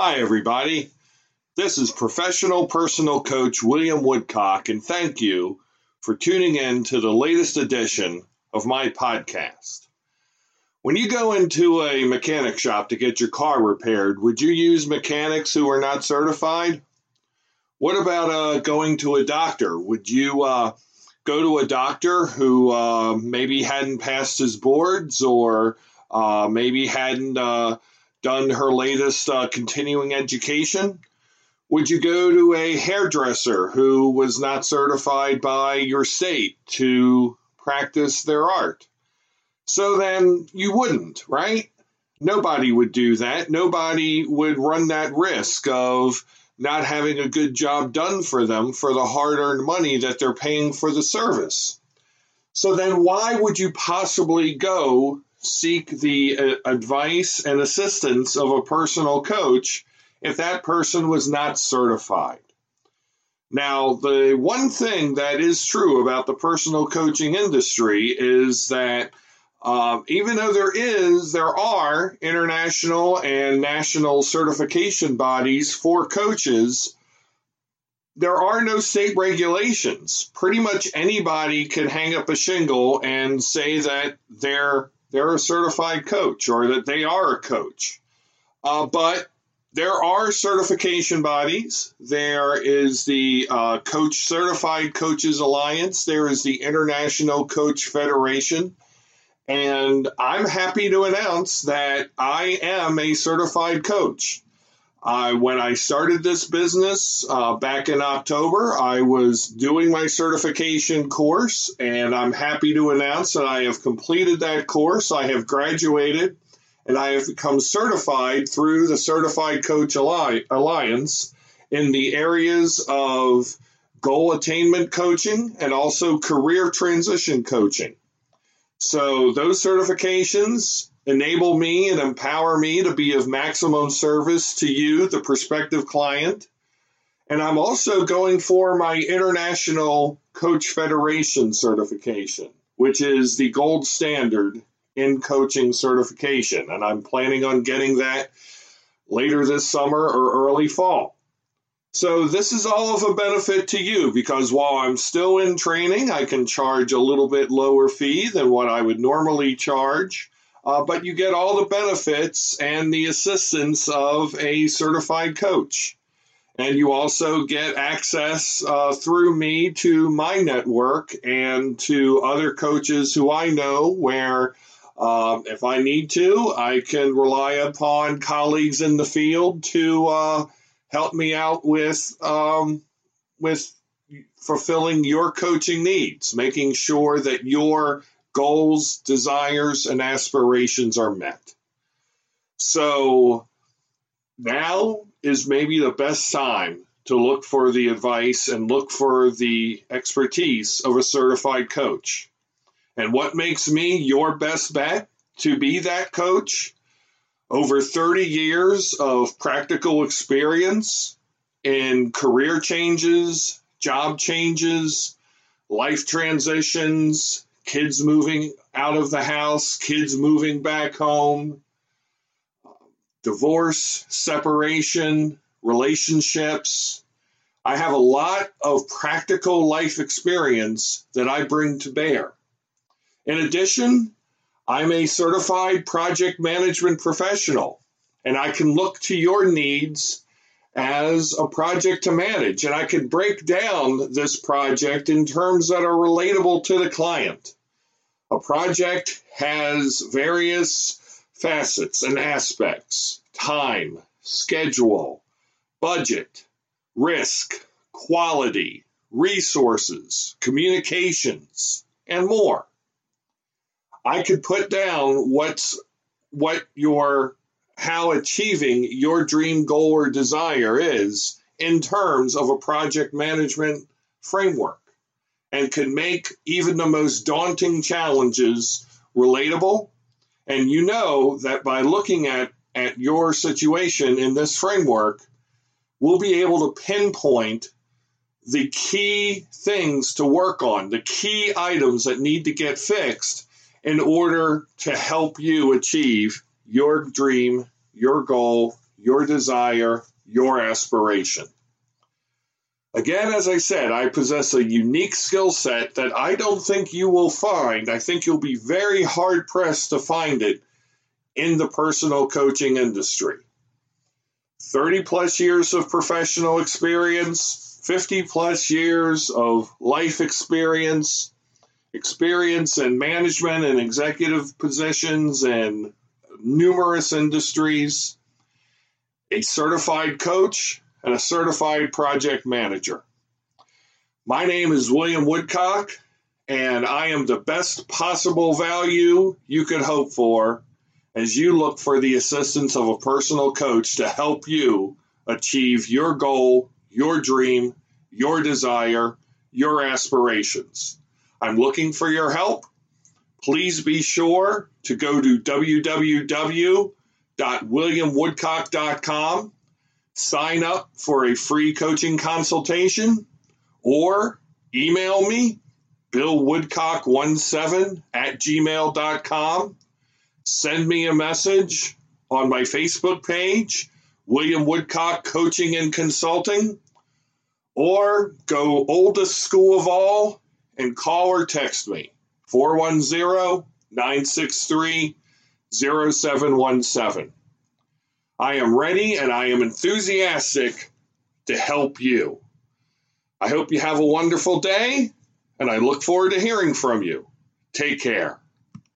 Hi, everybody. This is professional personal coach William Woodcock, and thank you for tuning in to the latest edition of my podcast. When you go into a mechanic shop to get your car repaired, would you use mechanics who are not certified? What about uh, going to a doctor? Would you uh, go to a doctor who uh, maybe hadn't passed his boards or uh, maybe hadn't uh, done her latest uh, continuing education? Would you go to a hairdresser who was not certified by your state to practice their art? So then you wouldn't, right? Nobody would do that. Nobody would run that risk of not having a good job done for them for the hard earned money that they're paying for the service. So then why would you possibly go seek the uh, advice and assistance of a personal coach if that person was not certified? Now, the one thing that is true about the personal coaching industry is that um, even though there is, there are international and national certification bodies for coaches. There are no state regulations. Pretty much anybody can hang up a shingle and say that they're they're a certified coach or that they are a coach. Uh, but there are certification bodies. There is the uh, Coach Certified Coaches Alliance. There is the International Coach Federation. And I'm happy to announce that I am a certified coach. Uh, when I started this business uh, back in October, I was doing my certification course, and I'm happy to announce that I have completed that course. I have graduated, and I have become certified through the Certified Coach Alliance in the areas of goal attainment coaching and also career transition coaching. So those certifications enable me and empower me to be of maximum service to you, the prospective client. And I'm also going for my International Coach Federation certification, which is the gold standard in coaching certification. And I'm planning on getting that later this summer or early fall. So this is all of a benefit to you because while I'm still in training, I can charge a little bit lower fee than what I would normally charge. Uh, but you get all the benefits and the assistance of a certified coach. And you also get access uh, through me to my network and to other coaches who I know where um, if I need to, I can rely upon colleagues in the field to uh, help me out with um, with fulfilling your coaching needs, making sure that your goals, desires, and aspirations are met. So now is maybe the best time to look for the advice and look for the expertise of a certified coach. And what makes me your best bet to be that coach over 30 years of practical experience in career changes, job changes, life transitions, kids moving out of the house, kids moving back home, divorce, separation, relationships. I have a lot of practical life experience that I bring to bear. In addition, I'm a certified project management professional, and I can look to your needs as a project to manage. And I can break down this project in terms that are relatable to the client. A project has various facets and aspects time, schedule, budget, risk, quality, resources, communications, and more. I could put down what's what your how achieving your dream goal or desire is in terms of a project management framework and can make even the most daunting challenges relatable. And you know that by looking at, at your situation in this framework, we'll be able to pinpoint the key things to work on, the key items that need to get fixed in order to help you achieve your dream, your goal, your desire, your aspiration. Again, as I said, I possess a unique skill set that I don't think you will find. I think you'll be very hard pressed to find it in the personal coaching industry. 30 plus years of professional experience, 50 plus years of life experience, experience in management and executive positions in numerous industries, a certified coach, and a certified project manager. My name is William Woodcock, and I am the best possible value you could hope for as you look for the assistance of a personal coach to help you achieve your goal, your dream, your desire, your aspirations. I'm looking for your help. Please be sure to go to www.williamwoodcock.com, sign up for a free coaching consultation, or email me, billwoodcock17 at gmail.com. Send me a message on my Facebook page, William Woodcock Coaching and Consulting, or go oldest school of all and call or text me 410 963 0717. I am ready and I am enthusiastic to help you. I hope you have a wonderful day and I look forward to hearing from you. Take care.